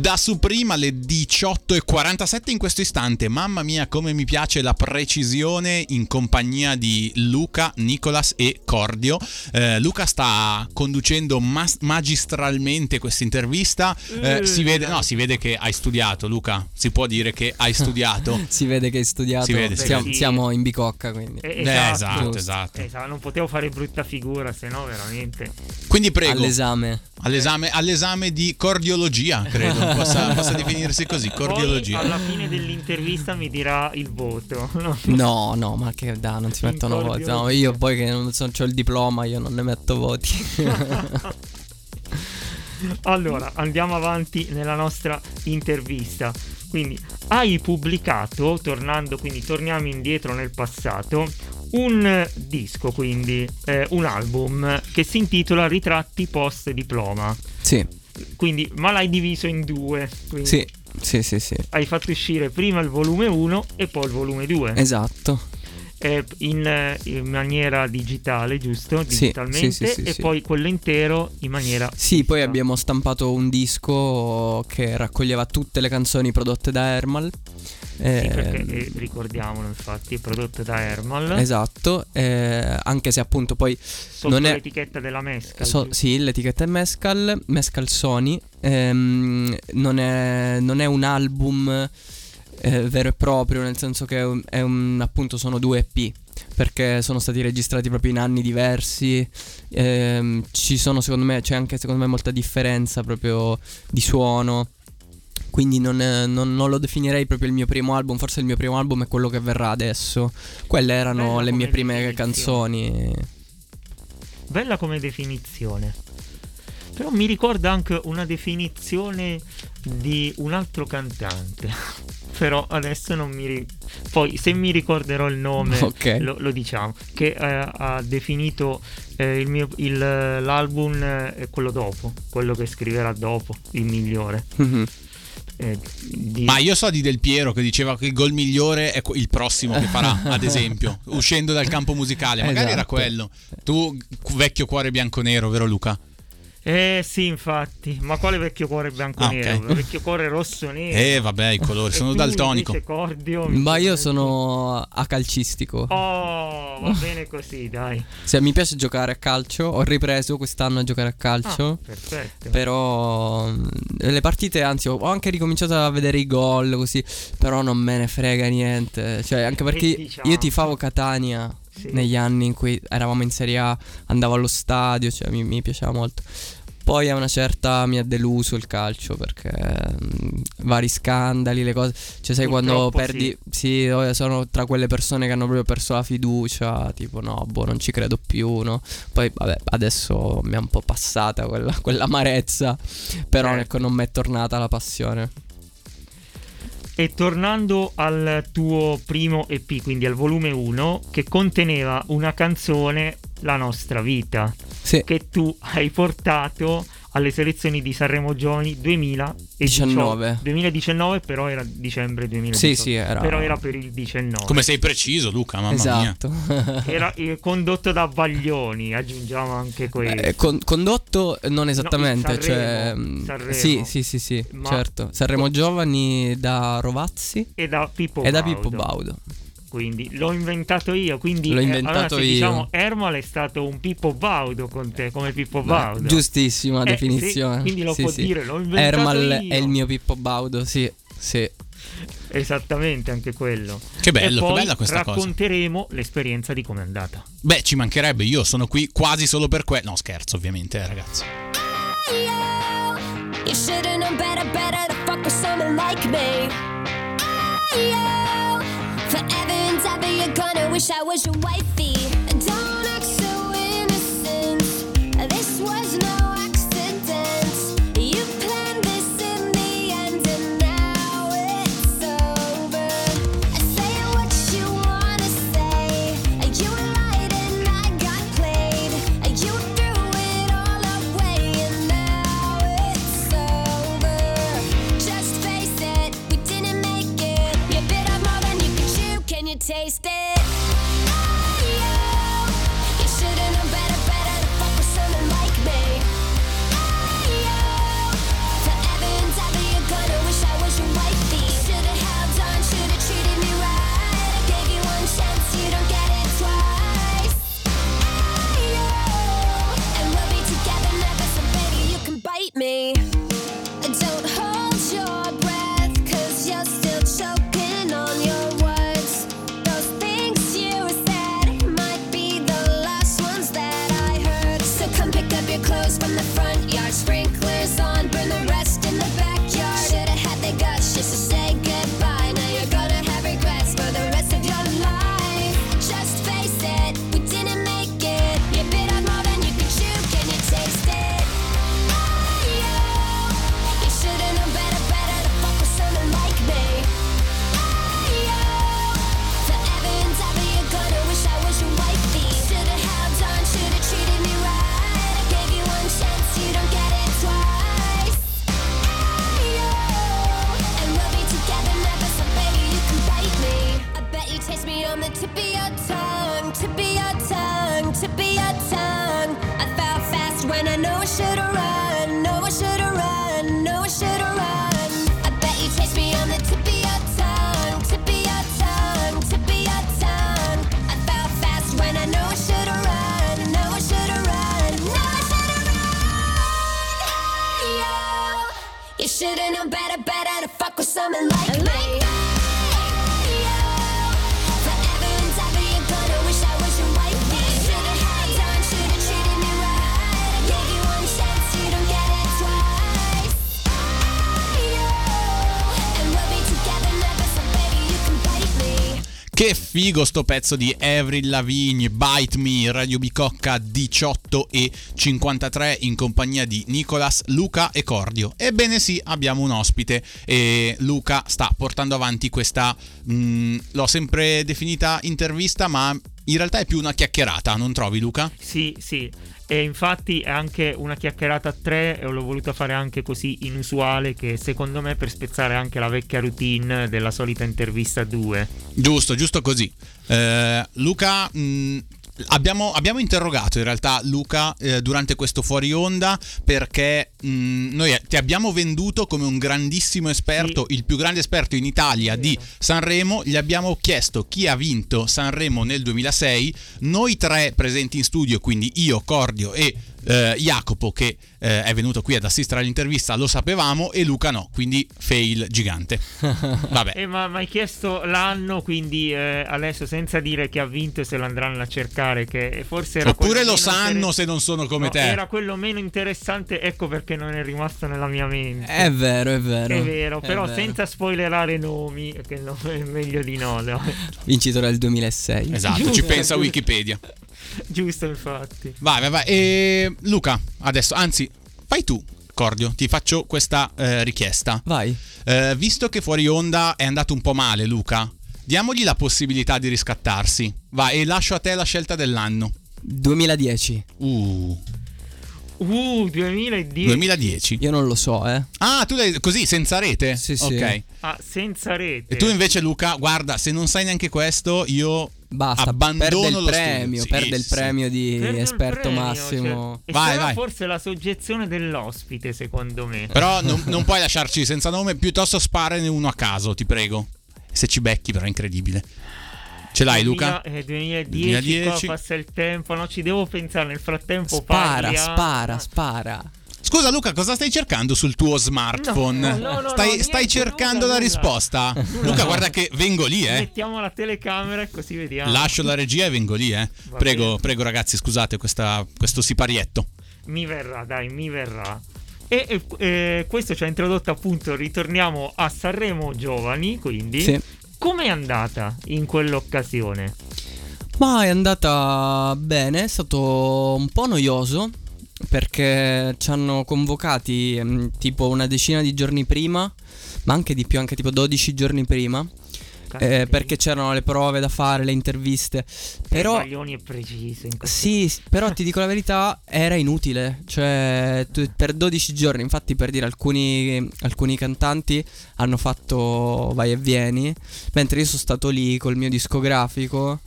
Speaker 2: Da su prima alle 18.47 in questo istante. Mamma mia, come mi piace la precisione in compagnia di Luca, Nicolas e Cordio. Eh, Luca sta conducendo mas- magistralmente questa intervista. Eh,
Speaker 3: Mm.
Speaker 2: si, vede, no, si vede che hai studiato, Luca. Si può dire che hai studiato.
Speaker 3: si vede che hai studiato.
Speaker 2: Si vede, si
Speaker 3: siamo,
Speaker 2: vede.
Speaker 3: siamo in bicocca quindi.
Speaker 1: Eh,
Speaker 2: esatto, esatto.
Speaker 1: Esatto, non potevo fare brutta figura, se no veramente.
Speaker 2: Quindi prego.
Speaker 3: All'esame.
Speaker 2: All'esame, all'esame di cordiologia, credo possa, possa definirsi così. Cordiologia.
Speaker 1: Poi alla fine dell'intervista mi dirà il voto. no?
Speaker 3: No, ma che da, non si mettono voti. No, io poi che non so, ho il diploma, io non ne metto voti.
Speaker 1: Allora, andiamo avanti nella nostra intervista. Quindi, hai pubblicato, tornando, quindi torniamo indietro nel passato, un disco, quindi eh, un album che si intitola Ritratti post diploma.
Speaker 3: sì,
Speaker 1: Quindi, ma l'hai diviso in due.
Speaker 3: Sì, sì, sì, sì.
Speaker 1: Hai fatto uscire prima il volume 1 e poi il volume 2.
Speaker 3: Esatto.
Speaker 1: eh, in, eh, in maniera digitale, giusto? Digitalmente
Speaker 3: sì, sì, sì,
Speaker 1: e poi quello intero in maniera
Speaker 3: Sì, poi abbiamo stampato un disco che raccoglieva tutte le canzoni prodotte da Ermal.
Speaker 1: Sì, perché eh, ricordiamolo infatti, è prodotto da Ermal
Speaker 3: Esatto, eh, anche se appunto poi
Speaker 1: sotto
Speaker 3: non è
Speaker 1: l'etichetta della Mescal.
Speaker 3: So- sì, l'etichetta è Mescal, Mescal Sony. Ehm, non, è, non è un album eh, vero e proprio, nel senso che è un, è un- appunto sono due EP. Perché sono stati registrati proprio in anni diversi. Ehm, ci sono, secondo me, c'è anche secondo me molta differenza proprio di suono. Quindi non, non- non lo definirei proprio il mio primo album. Forse il mio primo album è quello che verrà adesso. Quelle erano
Speaker 1: Bella
Speaker 3: le mie prime canzoni.
Speaker 1: Bella come definizione. Però mi ricorda anche una definizione di un altro cantante. Però adesso non mi ri- Poi se mi ricorderò il nome
Speaker 3: Ok.
Speaker 1: lo, lo diciamo. Che eh, ha definito eh, il mio, il- l'album eh, quello dopo. Quello che scriverà dopo. Il migliore.
Speaker 3: Mhm.
Speaker 1: Eh, di-
Speaker 2: Ma io so di Del Piero che diceva che il gol migliore è il prossimo che farà, ad esempio, uscendo dal campo musicale. Magari era
Speaker 3: Esatto.
Speaker 2: quello. Tu, vecchio cuore bianco-nero, vero Luca?
Speaker 1: Eh sì, infatti. Ma quale vecchio cuore bianco
Speaker 2: Ah,
Speaker 1: nero?
Speaker 2: ok.
Speaker 1: Vecchio cuore rosso nero.
Speaker 2: Eh, vabbè, i colori, sono daltonico.
Speaker 1: Cordio, mi
Speaker 3: Ma io sono a calcistico.
Speaker 1: Oh, va bene così, dai.
Speaker 3: Se mi piace giocare a calcio, ho ripreso quest'anno a giocare a calcio.
Speaker 1: Ah, perfetto.
Speaker 3: Però mm, le partite, anzi, ho anche ricominciato a vedere i gol così. Però non me ne frega niente. Cioè, anche perché
Speaker 1: diciamo-
Speaker 3: io tifavo Catania
Speaker 1: Sì.
Speaker 3: negli anni in cui eravamo in Serie A, andavo allo stadio, cioè mi, mi piaceva molto. Poi a una certa mi ha deluso il calcio perché mm, vari scandali, le cose. Cioè, sai quando
Speaker 1: Purtroppo
Speaker 3: perdi. Sì, io sono tra quelle persone che hanno proprio perso la fiducia. Tipo, no, boh, non ci credo più, no. Poi, vabbè, adesso mi è un po' passata quella, quell'amarezza. Però
Speaker 1: Certo.
Speaker 3: ecco, non mi è tornata la passione.
Speaker 1: E tornando al tuo primo EP, quindi al volume 1, che conteneva una canzone, La nostra vita,
Speaker 3: Sì.
Speaker 1: che tu hai portato alle selezioni di Sanremo Giovani 2019.
Speaker 3: 19.
Speaker 1: 2019, però era dicembre 2019.
Speaker 3: Sì, sì, era-
Speaker 1: Però era per il 19.
Speaker 2: Come sei preciso, Luca, mamma mia.
Speaker 3: esatto.
Speaker 1: Era eh, condotto da Baglioni, aggiungiamo anche questo.
Speaker 3: Eh, con- condotto non esattamente,
Speaker 1: il
Speaker 3: cioè,
Speaker 1: Sanremo,
Speaker 3: mm,
Speaker 1: Sanremo.
Speaker 3: sì, sì, sì, sì,
Speaker 1: Ma-
Speaker 3: certo. Sanremo Giovani da Rovazzi
Speaker 1: e da Pippo
Speaker 3: e da
Speaker 1: Baudo.
Speaker 3: Pippo Baudo.
Speaker 1: Quindi l'ho inventato io. Quindi
Speaker 3: L'ho
Speaker 1: eh,
Speaker 3: inventato
Speaker 1: allora, se
Speaker 3: io.
Speaker 1: diciamo Ermal è stato un Pippo Baudo con te, come Pippo
Speaker 3: Beh,
Speaker 1: Baudo.
Speaker 3: giustissima
Speaker 1: Eh,
Speaker 3: definizione.
Speaker 1: sì, quindi lo
Speaker 3: Sì,
Speaker 1: può
Speaker 3: sì.
Speaker 1: dire, l'ho inventato
Speaker 3: Ermal
Speaker 1: io.
Speaker 3: è il mio Pippo Baudo, sì, sì.
Speaker 1: Esattamente, anche quello.
Speaker 2: Che bello,
Speaker 1: e
Speaker 2: che bella questa cosa.
Speaker 1: racconteremo l'esperienza di com'è andata.
Speaker 2: Beh, ci mancherebbe, io sono qui quasi solo per quello. No, scherzo, ovviamente, eh, ragazzi.
Speaker 14: You should've known better, better to fuck with someone like me. Wish I was your wifey.
Speaker 2: Figo sto pezzo di Avril Lavigne, Bite Me, Radio Bicocca 18 e 53 in compagnia di Nicolas, Luca e Cordio. Ebbene sì, abbiamo un ospite e Luca sta portando avanti questa, mh, l'ho sempre definita intervista, ma in realtà è più una chiacchierata, non trovi Luca?
Speaker 1: Sì, sì. E infatti è anche una chiacchierata a tre e l'ho voluta fare anche così inusuale che secondo me per spezzare anche la vecchia routine della solita intervista a due.
Speaker 2: Giusto, giusto così. Eh, Luca, mh, abbiamo, abbiamo interrogato in realtà Luca eh, durante questo fuori onda perché mh, noi ti abbiamo venduto come un grandissimo esperto, il più grande esperto in Italia di Sanremo. Gli abbiamo chiesto chi ha vinto Sanremo nel 2006. Noi tre presenti in studio, quindi io, Cordio e eh, Jacopo che eh, è venuto qui ad assistere all'intervista lo sapevamo e Luca no, quindi fail gigante. Vabbè.
Speaker 1: Eh, ma mi hai chiesto l'anno, quindi eh, adesso senza dire che ha vinto se lo andranno a cercare, che forse era
Speaker 2: Oppure lo sanno
Speaker 1: inter-
Speaker 2: se non sono come
Speaker 1: No,
Speaker 2: te.
Speaker 1: Era quello meno interessante, ecco perché non è rimasto nella mia mente.
Speaker 3: È vero, è vero.
Speaker 1: È vero,
Speaker 3: È
Speaker 1: però
Speaker 3: vero.
Speaker 1: senza spoilerare nomi, che no, è meglio di no. no.
Speaker 3: Vincitore del 2006.
Speaker 2: Esatto, ci pensa Wikipedia.
Speaker 1: Giusto, infatti.
Speaker 2: Vai, vai, vai. E Luca, adesso, anzi, fai tu, Cordio, ti faccio questa eh, richiesta.
Speaker 3: Vai.
Speaker 2: Eh, visto che fuori onda è andato un po' male, Luca, diamogli la possibilità di riscattarsi. Vai, e lascio a te la scelta dell'anno.
Speaker 3: 2010.
Speaker 2: Uh,
Speaker 1: Uh, 2010.
Speaker 2: 2010.
Speaker 3: Io non lo so, eh.
Speaker 2: Ah, tu l'hai così, senza rete?
Speaker 3: Sì, sì.
Speaker 2: Ok.
Speaker 1: Ah, senza rete.
Speaker 2: E tu invece, Luca, guarda, se non sai neanche questo, io
Speaker 3: Basta,
Speaker 2: abbandono
Speaker 3: perde il premio,
Speaker 2: studio. Sì,
Speaker 3: perde il
Speaker 2: sì.
Speaker 3: premio di
Speaker 1: Perde
Speaker 3: esperto
Speaker 1: premio,
Speaker 3: massimo.
Speaker 1: cioè,
Speaker 2: Vai, vai.
Speaker 1: forse la soggezione dell'ospite, secondo me.
Speaker 2: Però non, non puoi lasciarci senza nome, piuttosto sparane uno a caso, ti prego. Se ci becchi, però è incredibile. Ce l'hai, Luca?
Speaker 1: 2000, eh, 2010,
Speaker 2: 2010.
Speaker 1: qua passa il tempo, no, ci devo pensare nel frattempo.
Speaker 3: Spara,
Speaker 1: parli, ah.
Speaker 3: spara, spara.
Speaker 2: Scusa Luca, cosa stai cercando sul tuo smartphone?
Speaker 1: No, no, no, no,
Speaker 2: stai,
Speaker 1: niente,
Speaker 2: stai cercando
Speaker 1: nulla,
Speaker 2: la
Speaker 1: nulla.
Speaker 2: risposta? Luca, guarda che vengo lì, eh.
Speaker 1: Mettiamo la telecamera e così vediamo.
Speaker 2: Lascio la regia e vengo lì, eh.
Speaker 1: Va
Speaker 2: Prego,
Speaker 1: bene.
Speaker 2: prego ragazzi, scusate questa- questo siparietto.
Speaker 1: Mi verrà, dai, mi verrà. E e, eh, questo ci ha introdotto appunto, ritorniamo a Sanremo Giovani, quindi.
Speaker 3: Sì.
Speaker 1: Com'è andata in quell'occasione?
Speaker 3: Ma è andata bene, è stato un po' noioso perché ci hanno convocati mm, tipo una decina di giorni prima, ma anche di più, anche tipo 12 giorni prima. eh, perché c'erano le prove da fare, le interviste. Però
Speaker 1: Baglioni precise. in
Speaker 3: sì, però ti dico la verità, era inutile. Cioè, tu- per 12 giorni, infatti, per dire, alcuni, alcuni cantanti hanno fatto vai e vieni, mentre io sono stato lì col mio discografico.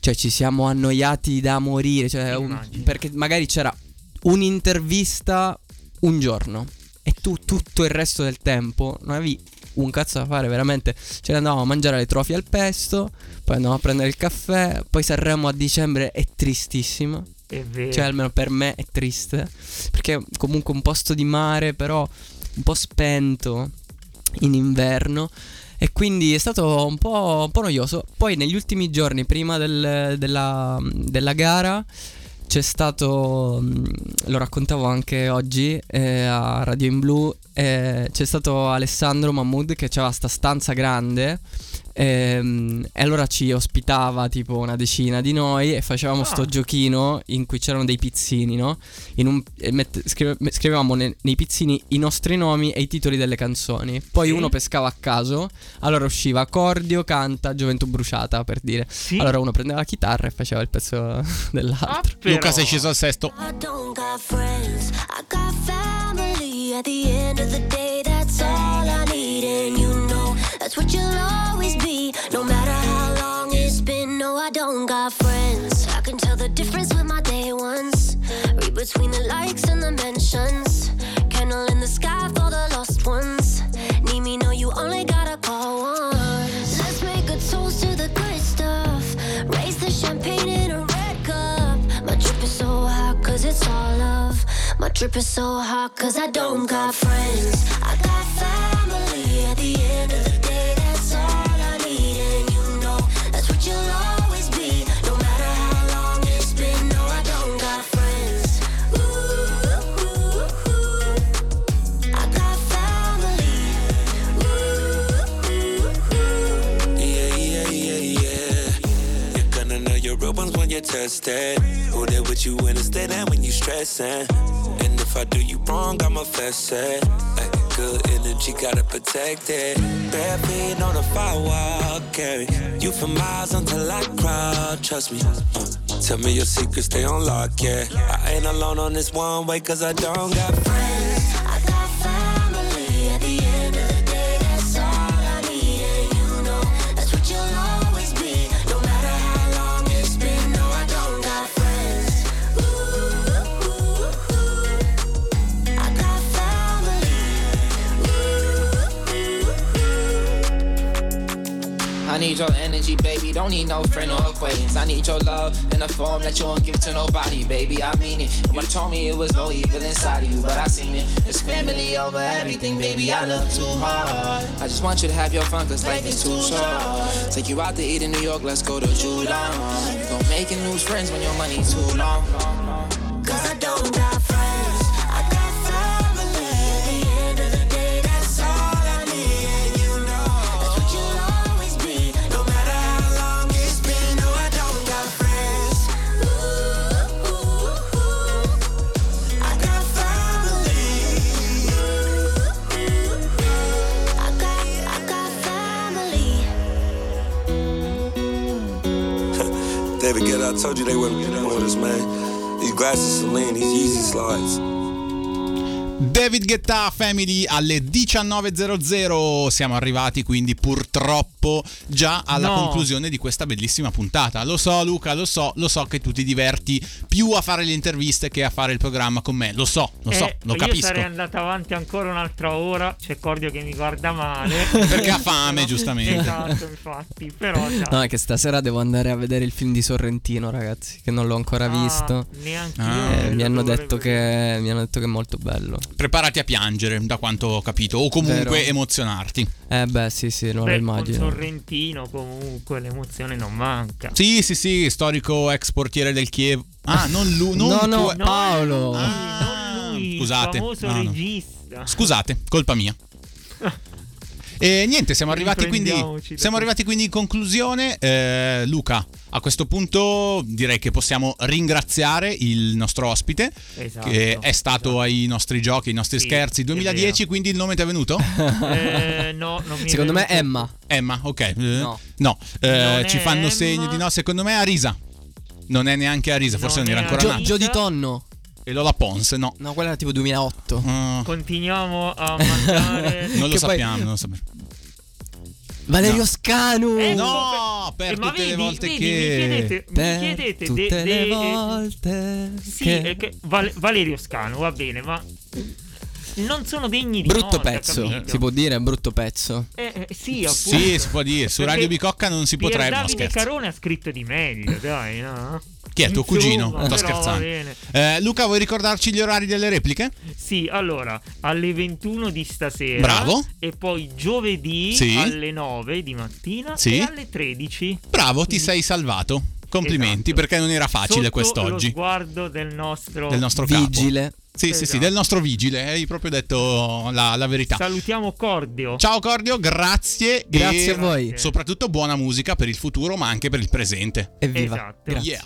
Speaker 3: Cioè, ci siamo annoiati da morire. Cioè, un- perché magari c'era un'intervista un giorno e tu tutto il resto del tempo non avevi un cazzo da fare, veramente. Ce ne andavamo a mangiare le trofie al pesto, poi andavamo a prendere il caffè, poi Sanremo a dicembre è tristissima.
Speaker 1: È vero.
Speaker 3: Cioè, almeno per me è triste. Perché è comunque un posto di mare, però un po' spento in inverno. E quindi è stato un po', un po' noioso. Poi negli ultimi giorni, prima del- della, della gara, c'è stato, mm, lo raccontavo anche oggi eh, a Radio in Blu, eh, c'è stato Alessandro Mahmood che aveva sta stanza grande ehm, e allora ci ospitava tipo una decina di noi e facevamo sto
Speaker 1: Ah.
Speaker 3: giochino in cui c'erano dei pizzini, no? In un- mette- scrive- scrivevamo ne- nei pizzini i nostri nomi e i titoli delle canzoni. Poi
Speaker 1: Sì.
Speaker 3: uno pescava a caso, allora usciva Cordio, canta, Gioventù bruciata per dire.
Speaker 1: Sì.
Speaker 3: Allora uno prendeva la chitarra e faceva il pezzo dell'altro.
Speaker 1: Ah, però.
Speaker 2: Luca sei sceso al sesto.
Speaker 14: I don't got friends, I got family. At the end of the day, that's what you'll always be, no matter how long it's been. No, I don't got friends. I can tell the difference with my day ones. Read between the likes and the mentions. Candle in the sky for the lost ones. Need me, no, you only gotta call once. Let's make a toast to the good stuff. Raise the champagne in a red cup. My drip is so hot, cause it's all love. My drip is so hot, cause I don't got friends. I got family. At the end of the
Speaker 15: when you're tested. Who there with you in the state and when you stressing. And if I do you wrong, I'ma fess it. Good energy, gotta protect it. Bare feet on the firewall, carry you for miles until I crawl. Trust me. Uh, tell me your secrets, stay on lock, yeah. I ain't alone on this one way, cause I don't got friends.
Speaker 14: I got family. Don't
Speaker 16: need no friend or acquaintance. I need your love in a form that you won't give to nobody, baby. I mean it. You told me it was no evil inside of you, but I seen it. It's family over everything, baby. I love too hard. I just want you to have your fun, cause life is too short. Take you out to eat in New York, let's go to Judah. You gon' make lose friends when your money's too long.
Speaker 15: David Guetta, I told you they wouldn't get on with us, man. These glasses Celine, these Yeezy slides.
Speaker 2: David Guetta Family alle 19.00 siamo arrivati quindi purtroppo già alla
Speaker 1: No.
Speaker 2: conclusione di questa bellissima puntata. Lo so Luca, lo so, lo so che tu ti diverti più a fare le interviste che a fare il programma con me. Lo so, lo so,
Speaker 1: Eh,
Speaker 2: lo
Speaker 1: io
Speaker 2: capisco.
Speaker 1: sarei andato avanti ancora un'altra ora. C'è Cordio che mi guarda male.
Speaker 2: Perché ha fame, giustamente.
Speaker 1: Esatto, infatti. Però dai.
Speaker 3: No, è che stasera devo andare a vedere il film di Sorrentino, ragazzi, che non l'ho ancora
Speaker 1: Ah,
Speaker 3: visto.
Speaker 1: neanche
Speaker 2: Ah.
Speaker 3: Eh,
Speaker 1: io.
Speaker 3: mi, hanno detto che, mi hanno detto che è molto bello.
Speaker 2: Preparati a piangere, da quanto ho capito, o comunque
Speaker 3: Vero.
Speaker 2: emozionarti.
Speaker 3: Eh beh, sì, sì, non lo
Speaker 1: con
Speaker 3: immagino.
Speaker 1: Sorrentino comunque l'emozione non manca.
Speaker 2: Sì, sì, sì, storico ex portiere del Chievo. Ah, non lui, non
Speaker 3: No, no,
Speaker 2: tu-
Speaker 3: Paolo.
Speaker 1: non lui,
Speaker 2: scusate.
Speaker 1: il famoso
Speaker 2: No, no.
Speaker 1: regista.
Speaker 2: Scusate, colpa mia. E niente, siamo arrivati, quindi, siamo arrivati quindi in conclusione. Eh, Luca, a questo punto direi che possiamo ringraziare il nostro ospite
Speaker 1: Esatto,
Speaker 2: che è stato ai nostri giochi, ai nostri
Speaker 1: Sì,
Speaker 2: scherzi
Speaker 1: è
Speaker 2: 2010, quindi il nome ti è venuto?
Speaker 1: Eh, no, non mi è
Speaker 3: Secondo me
Speaker 1: venuto-
Speaker 3: Emma.
Speaker 2: Emma, ok. Eh,
Speaker 3: No.
Speaker 2: no, eh, ci
Speaker 1: è
Speaker 2: fanno
Speaker 1: Emma.
Speaker 2: segno di no, secondo me è Arisa. Non è neanche Arisa, forse non,
Speaker 1: Non
Speaker 2: era
Speaker 1: è
Speaker 2: ancora nato.
Speaker 3: Gio di Tonno.
Speaker 2: E Lola Pons, no.
Speaker 3: No, quella era tipo 2008.
Speaker 2: Ah,
Speaker 1: Continuiamo a mandare.
Speaker 2: non lo
Speaker 3: Che poi-
Speaker 2: sappiamo, non lo sappiamo.
Speaker 3: Valerio
Speaker 2: No.
Speaker 3: Scanu.
Speaker 1: Ecco,
Speaker 2: No, per
Speaker 1: eh, ma
Speaker 2: tutte le
Speaker 1: vedi,
Speaker 2: volte
Speaker 1: vedi,
Speaker 2: che-
Speaker 1: Mi chiedete, mi chiedete
Speaker 3: tutte
Speaker 1: de-
Speaker 3: le
Speaker 1: de-
Speaker 3: volte
Speaker 1: Sì,
Speaker 3: che-
Speaker 1: è che Val- Valerio Scano, va bene, ma non sono degni di
Speaker 3: Brutto
Speaker 1: nota,
Speaker 3: pezzo,
Speaker 1: capito?
Speaker 3: si può dire, brutto pezzo.
Speaker 1: Eh, eh, sì, appunto.
Speaker 2: Sì, si può dire. Su
Speaker 1: Perché
Speaker 2: Radio Bicocca non si
Speaker 1: Pier
Speaker 2: potrebbe. No,
Speaker 1: Davide
Speaker 2: scherzo.
Speaker 1: Carone ha scritto di meglio, dai, no?
Speaker 2: Chi è tuo cugino? Sto scherzando. Eh, Luca, vuoi ricordarci gli orari delle repliche?
Speaker 1: Sì, allora, alle 21 di stasera.
Speaker 2: Bravo.
Speaker 1: E poi giovedì
Speaker 2: Sì.
Speaker 1: alle 9 di mattina
Speaker 2: Sì.
Speaker 1: e alle 13.
Speaker 2: Bravo, ti sei salvato. Complimenti,
Speaker 1: Esatto.
Speaker 2: perché non era facile
Speaker 1: Sotto
Speaker 2: quest'oggi.
Speaker 1: lo sguardo del nostro...
Speaker 2: Del nostro capo.
Speaker 3: Vigile.
Speaker 2: Sì, sì, sì,
Speaker 1: Esatto.
Speaker 2: del nostro vigile. Hai proprio detto la, la verità.
Speaker 1: Salutiamo Cordio.
Speaker 2: Ciao Cordio, grazie.
Speaker 3: Grazie
Speaker 2: e
Speaker 3: a voi.
Speaker 2: Soprattutto buona musica per il futuro, ma anche per il presente.
Speaker 3: Evviva.
Speaker 1: Esatto.
Speaker 3: Grazie.
Speaker 2: Yeah,